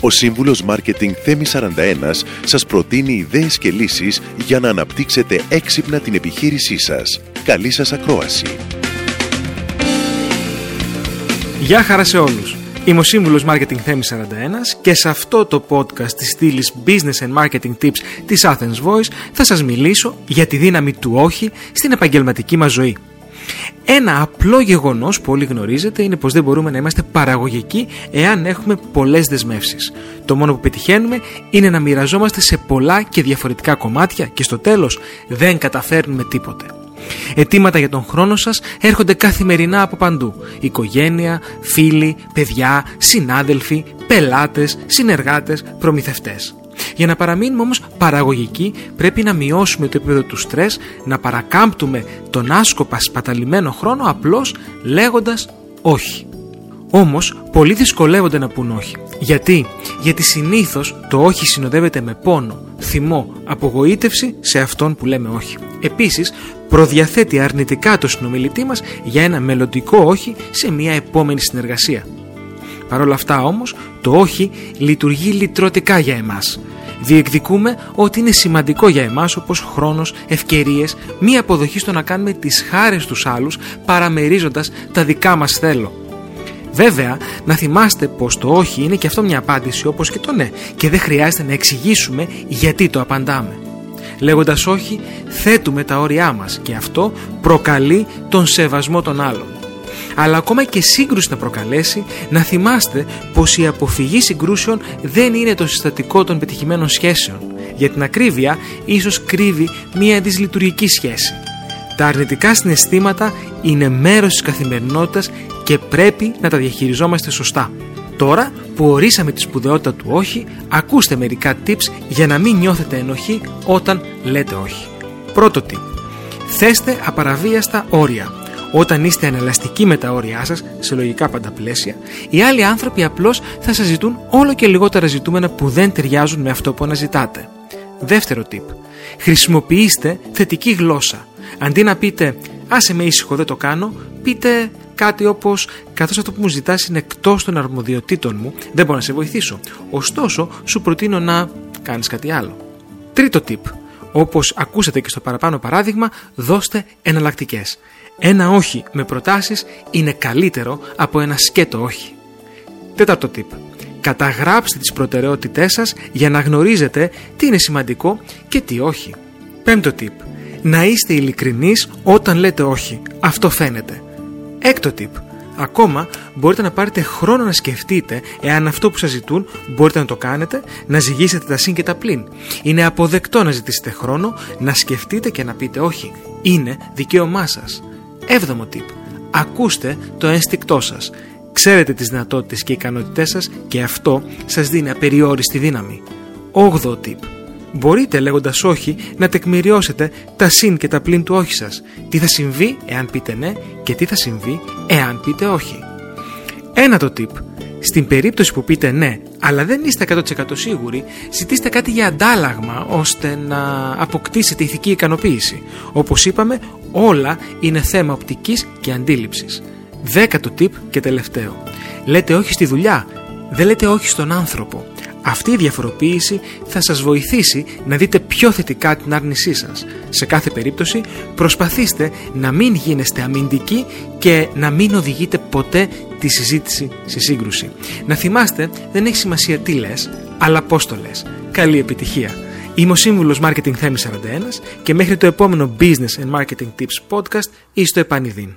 Ο σύμβουλος Μάρκετινγκ Θέμης 41 σας προτείνει ιδέες και λύσεις για να αναπτύξετε έξυπνα την επιχείρησή σας. Καλή σας ακρόαση! Γεια χαρά σε όλους! Είμαι ο σύμβουλος Marketing Θέμης 41 και σε αυτό το podcast της στήλης Business and Marketing Tips της Athens Voice θα σας μιλήσω για τη δύναμη του όχι στην επαγγελματική μας ζωή. Ένα απλό γεγονός που όλοι γνωρίζετε είναι πως δεν μπορούμε να είμαστε παραγωγικοί εάν έχουμε πολλές δεσμεύσεις. Το μόνο που πετυχαίνουμε είναι να μοιραζόμαστε σε πολλά και διαφορετικά κομμάτια και στο τέλος δεν καταφέρνουμε τίποτε. Ετήματα για τον χρόνο σας έρχονται καθημερινά από παντού. Οικογένεια, φίλοι, παιδιά, συνάδελφοι, πελάτες, συνεργάτες, προμηθευτές. Για να παραμείνουμε όμως παραγωγικοί πρέπει να μειώσουμε το επίπεδο του στρες, να παρακάμπτουμε τον άσκοπα σπαταλημένο χρόνο απλώς λέγοντας όχι. Όμως πολλοί δυσκολεύονται να πούν όχι. Γιατί; Γιατί συνήθως το όχι συνοδεύεται με πόνο, θυμό, απογοήτευση σε αυτόν που λέμε όχι. Επίσης προδιαθέτει αρνητικά το συνομιλητή μας για ένα μελλοντικό όχι σε μια επόμενη συνεργασία. Παρ' όλα αυτά όμως το όχι λειτουργεί λυτρωτικά για εμάς. Διεκδικούμε ότι είναι σημαντικό για εμάς όπως χρόνος, ευκαιρίες, μία αποδοχή στο να κάνουμε τις χάρες στους άλλους παραμερίζοντας τα δικά μας θέλω. Βέβαια, να θυμάστε πως το όχι είναι και αυτό μια απάντηση όπως και το ναι και δεν χρειάζεται να εξηγήσουμε γιατί το απαντάμε. Λέγοντας όχι, θέτουμε τα όρια μας και αυτό προκαλεί τον σεβασμό των άλλων αλλά ακόμα και σύγκρουση να προκαλέσει, να θυμάστε πως η αποφυγή συγκρούσεων δεν είναι το συστατικό των πετυχημένων σχέσεων. Για την ακρίβεια, ίσως κρύβει μία δυσλειτουργική σχέση. Τα αρνητικά συναισθήματα είναι μέρος της καθημερινότητας και πρέπει να τα διαχειριζόμαστε σωστά. Τώρα που ορίσαμε τη σπουδαιότητα του όχι, ακούστε μερικά tips για να μην νιώθετε ενοχή όταν λέτε όχι. Πρώτο tip. Θέστε απαραβίαστα όρια. Όταν είστε ανελαστικοί με τα όρια σας, σε λογικά πάντα πλαίσια, οι άλλοι άνθρωποι απλώς θα σας ζητούν όλο και λιγότερα ζητούμενα που δεν ταιριάζουν με αυτό που αναζητάτε. Δεύτερο tip. Χρησιμοποιήστε θετική γλώσσα. Αντί να πείτε Άσε με ήσυχο, δεν το κάνω, πείτε κάτι όπως Καθώς αυτό που μου ζητάς είναι εκτός των αρμοδιοτήτων μου, δεν μπορώ να σε βοηθήσω. Ωστόσο, σου προτείνω να κάνεις κάτι άλλο. Τρίτο tip. Όπως ακούσατε και στο παραπάνω παράδειγμα, δώστε εναλλακτικές. Ένα όχι με προτάσεις είναι καλύτερο από ένα σκέτο όχι. Τέταρτο tip. Καταγράψτε τις προτεραιότητές σας για να γνωρίζετε τι είναι σημαντικό και τι όχι. Πέμπτο tip. Να είστε ειλικρινείς όταν λέτε όχι. Αυτό φαίνεται. Έκτο tip. Ακόμα μπορείτε να πάρετε χρόνο να σκεφτείτε εάν αυτό που σας ζητούν μπορείτε να το κάνετε, να ζυγίσετε τα συν και τα πλήν. Είναι αποδεκτό να ζητήσετε χρόνο, να σκεφτείτε και να πείτε όχι. Είναι δικαίωμά σας. Έβδομο tip. Ακούστε το ένστικτό σας. Ξέρετε τις δυνατότητες και ικανότητές σας και αυτό σας δίνει απεριόριστη δύναμη. Όγδοο tip. Μπορείτε λέγοντας όχι να τεκμηριώσετε τα συν και τα πλήν του όχι σας. Τι θα συμβεί εάν πείτε ναι και τι θα συμβεί εάν πείτε όχι. Ένα το tip. Στην περίπτωση που πείτε ναι, αλλά δεν είστε 100% σίγουροι, ζητήστε κάτι για αντάλλαγμα ώστε να αποκτήσετε ηθική ικανοποίηση. Όπως είπαμε, όλα είναι θέμα οπτικής και αντίληψης. Δέκατο tip και τελευταίο. Λέτε όχι στη δουλειά, δεν λέτε όχι στον άνθρωπο. Αυτή η διαφοροποίηση θα σας βοηθήσει να δείτε πιο θετικά την άρνησή σας. Σε κάθε περίπτωση προσπαθήστε να μην γίνεστε αμυντικοί και να μην οδηγείτε ποτέ τη συζήτηση σε σύγκρουση. Να θυμάστε δεν έχει σημασία τι λες, αλλά πώς το λες. Καλή επιτυχία! Είμαι ο σύμβουλος Marketing Θέμης 41 και μέχρι το επόμενο Business and Marketing Tips podcast ή στο επανειδήν.